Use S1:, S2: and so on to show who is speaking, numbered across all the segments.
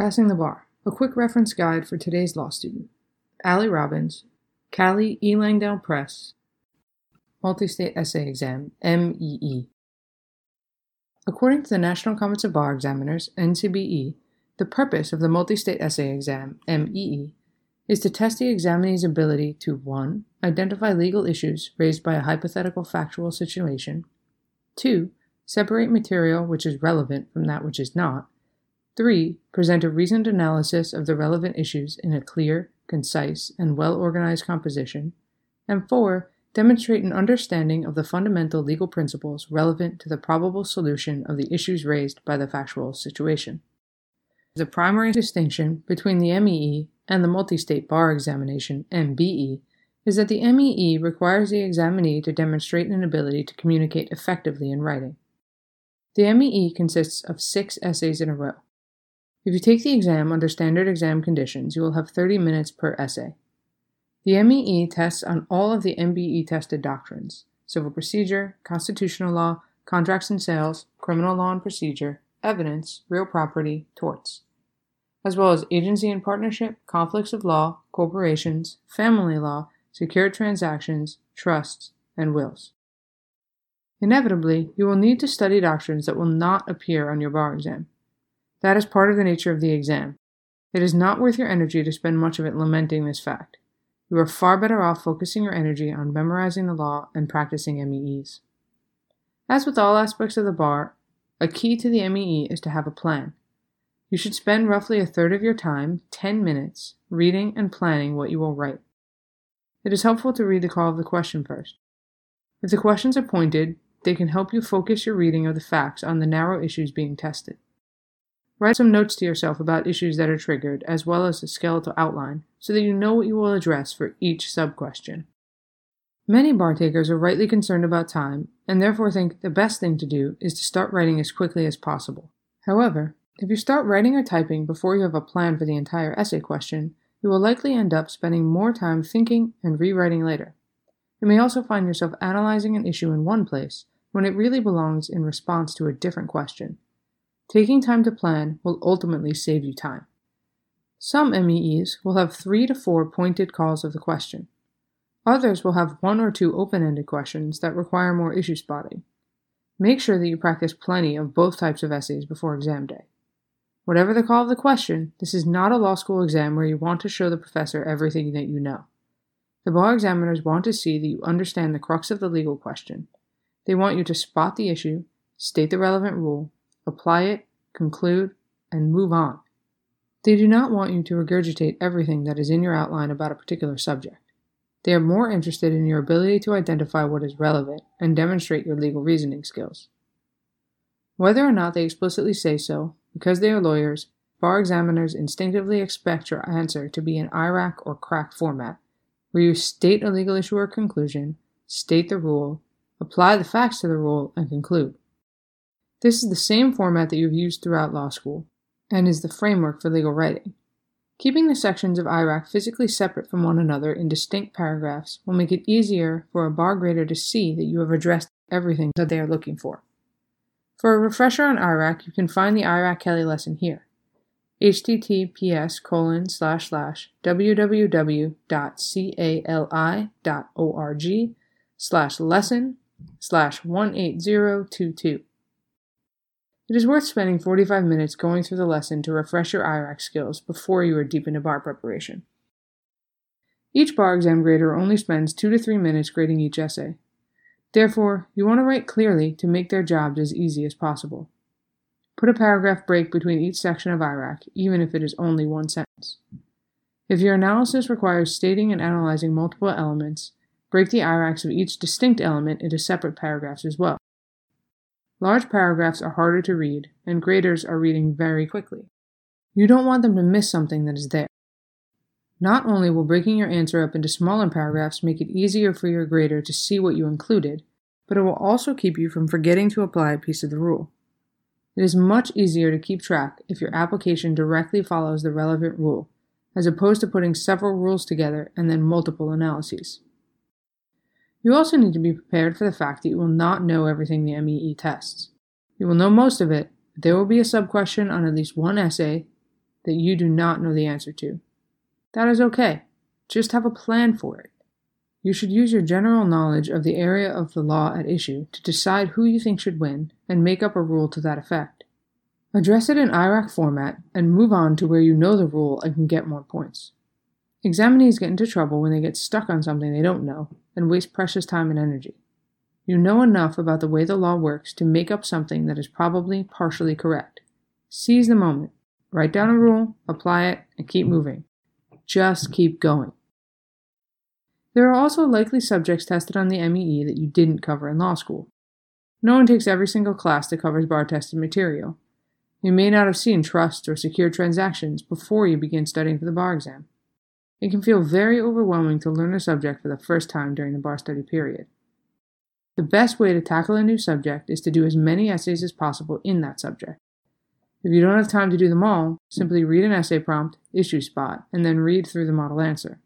S1: Passing the Bar, a quick reference guide for today's law student. Allie Robbins, Cali E. Langdell Press, Multi-State Essay Exam, MEE. According to the National Conference of Bar Examiners, NCBE, the purpose of the Multi-State Essay Exam, MEE, is to test the examinee's ability to 1. Identify legal issues raised by a hypothetical factual situation, 2. Separate material which is relevant from that which is not, 3. Present a reasoned analysis of the relevant issues in a clear, concise, and well organized composition, and 4 demonstrate an understanding of the fundamental legal principles relevant to the probable solution of the issues raised by the factual situation. The primary distinction between the MEE and the multi-state bar examination MBE is that the MEE requires the examinee to demonstrate an ability to communicate effectively in writing. The MEE consists of six essays in a row. If you take the exam under standard exam conditions, you will have 30 minutes per essay. The MEE tests on all of the MBE tested doctrines civil procedure, constitutional law, contracts and sales, criminal law and procedure, evidence, real property, torts, as well as agency and partnership, conflicts of law, corporations, family law, secured transactions, trusts, and wills. Inevitably, you will need to study doctrines that will not appear on your bar exam. That is part of the nature of the exam. It is not worth your energy to spend much of it lamenting this fact. You are far better off focusing your energy on memorizing the law and practicing MEEs. As with all aspects of the bar, a key to the MEE is to have a plan. You should spend roughly a third of your time, 10 minutes, reading and planning what you will write. It is helpful to read the call of the question first. If the questions are pointed, they can help you focus your reading of the facts on the narrow issues being tested. Write some notes to yourself about issues that are triggered, as well as a skeletal outline, so that you know what you will address for each sub-question. Many bar takers are rightly concerned about time, and therefore think the best thing to do is to start writing as quickly as possible. However, if you start writing or typing before you have a plan for the entire essay question, you will likely end up spending more time thinking and rewriting later. You may also find yourself analyzing an issue in one place when it really belongs in response to a different question. Taking time to plan will ultimately save you time. Some MEEs will have three to four pointed calls of the question. Others will have one or two open ended questions that require more issue spotting. Make sure that you practice plenty of both types of essays before exam day. Whatever the call of the question, this is not a law school exam where you want to show the professor everything that you know. The bar examiners want to see that you understand the crux of the legal question. They want you to spot the issue, state the relevant rule, apply it, conclude, and move on. They do not want you to regurgitate everything that is in your outline about a particular subject. They are more interested in your ability to identify what is relevant and demonstrate your legal reasoning skills. Whether or not they explicitly say so, because they are lawyers, bar examiners instinctively expect your answer to be in IRAC or CRAC format, where you state a legal issue or conclusion, state the rule, apply the facts to the rule, and conclude. This is the same format that you have used throughout law school, and is the framework for legal writing. Keeping the sections of IRAC physically separate from one another in distinct paragraphs will make it easier for a bar grader to see that you have addressed everything that they are looking for. For a refresher on IRAC, you can find the IRAC CALI lesson here https colon slash slash www.cali.org slash lesson slash 18022. It is worth spending 45 minutes going through the lesson to refresh your IRAC skills before you are deep into bar preparation. Each bar exam grader only spends 2 to 3 minutes grading each essay. Therefore, you want to write clearly to make their jobs as easy as possible. Put a paragraph break between each section of IRAC, even if it is only one sentence. If your analysis requires stating and analyzing multiple elements, break the IRACs of each distinct element into separate paragraphs as well. Large paragraphs are harder to read, and graders are reading very quickly. You don't want them to miss something that is there. Not only will breaking your answer up into smaller paragraphs make it easier for your grader to see what you included, but it will also keep you from forgetting to apply a piece of the rule. It is much easier to keep track if your application directly follows the relevant rule, as opposed to putting several rules together and then multiple analyses. You also need to be prepared for the fact that you will not know everything the MEE tests. You will know most of it, but there will be a sub-question on at least one essay, that you do not know the answer to. That is okay. Just have a plan for it. You should use your general knowledge of the area of the law at issue to decide who you think should win and make up a rule to that effect. Address it in IRAC format and move on to where you know the rule and can get more points. Examinees get into trouble when they get stuck on something they don't know and waste precious time and energy. You know enough about the way the law works to make up something that is probably partially correct. Seize the moment, write down a rule, apply it, and keep moving. Just keep going. There are also likely subjects tested on the MEE that you didn't cover in law school. No one takes every single class that covers bar tested material. You may not have seen trust or secure transactions before you begin studying for the bar exam. It can feel very overwhelming to learn a subject for the first time during the bar study period. The best way to tackle a new subject is to do as many essays as possible in that subject. If you don't have time to do them all, simply read an essay prompt, issue spot, and then read through the model answer.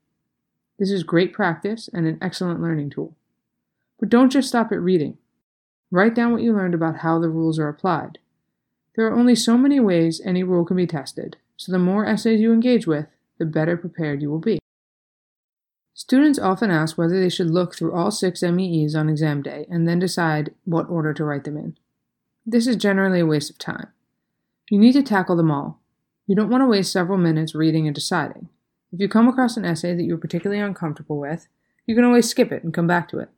S1: This is great practice and an excellent learning tool. But don't just stop at reading. Write down what you learned about how the rules are applied. There are only so many ways any rule can be tested, so the more essays you engage with, the better prepared you will be. Students often ask whether they should look through all six MEEs on exam day and then decide what order to write them in. This is generally a waste of time. You need to tackle them all. You don't want to waste several minutes reading and deciding. If you come across an essay that you're particularly uncomfortable with, you can always skip it and come back to it.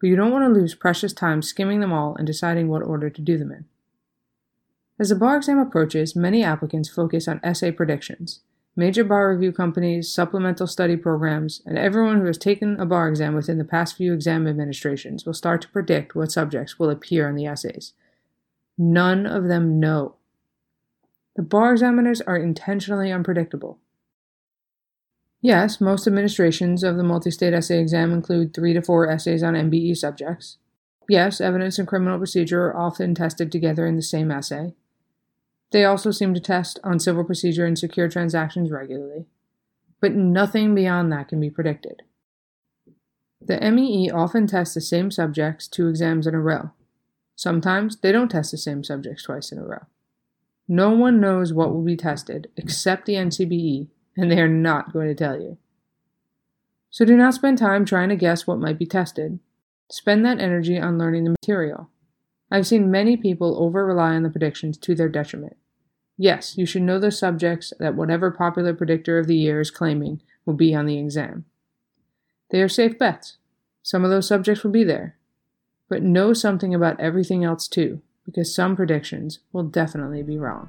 S1: But you don't want to lose precious time skimming them all and deciding what order to do them in. As the bar exam approaches, many applicants focus on essay predictions. Major bar review companies, supplemental study programs, and everyone who has taken a bar exam within the past few exam administrations will start to predict what subjects will appear in the essays. None of them know. The bar examiners are intentionally unpredictable. Yes, most administrations of the multi state essay exam include three to four essays on MBE subjects. Yes, evidence and criminal procedure are often tested together in the same essay. They also seem to test on civil procedure and secure transactions regularly, but nothing beyond that can be predicted. The MEE often tests the same subjects two exams in a row. Sometimes they don't test the same subjects twice in a row. No one knows what will be tested except the NCBE, and they are not going to tell you. So do not spend time trying to guess what might be tested. Spend that energy on learning the material. I've seen many people over rely on the predictions to their detriment. Yes, you should know the subjects that whatever popular predictor of the year is claiming will be on the exam. They are safe bets. Some of those subjects will be there. But know something about everything else too, because some predictions will definitely be wrong.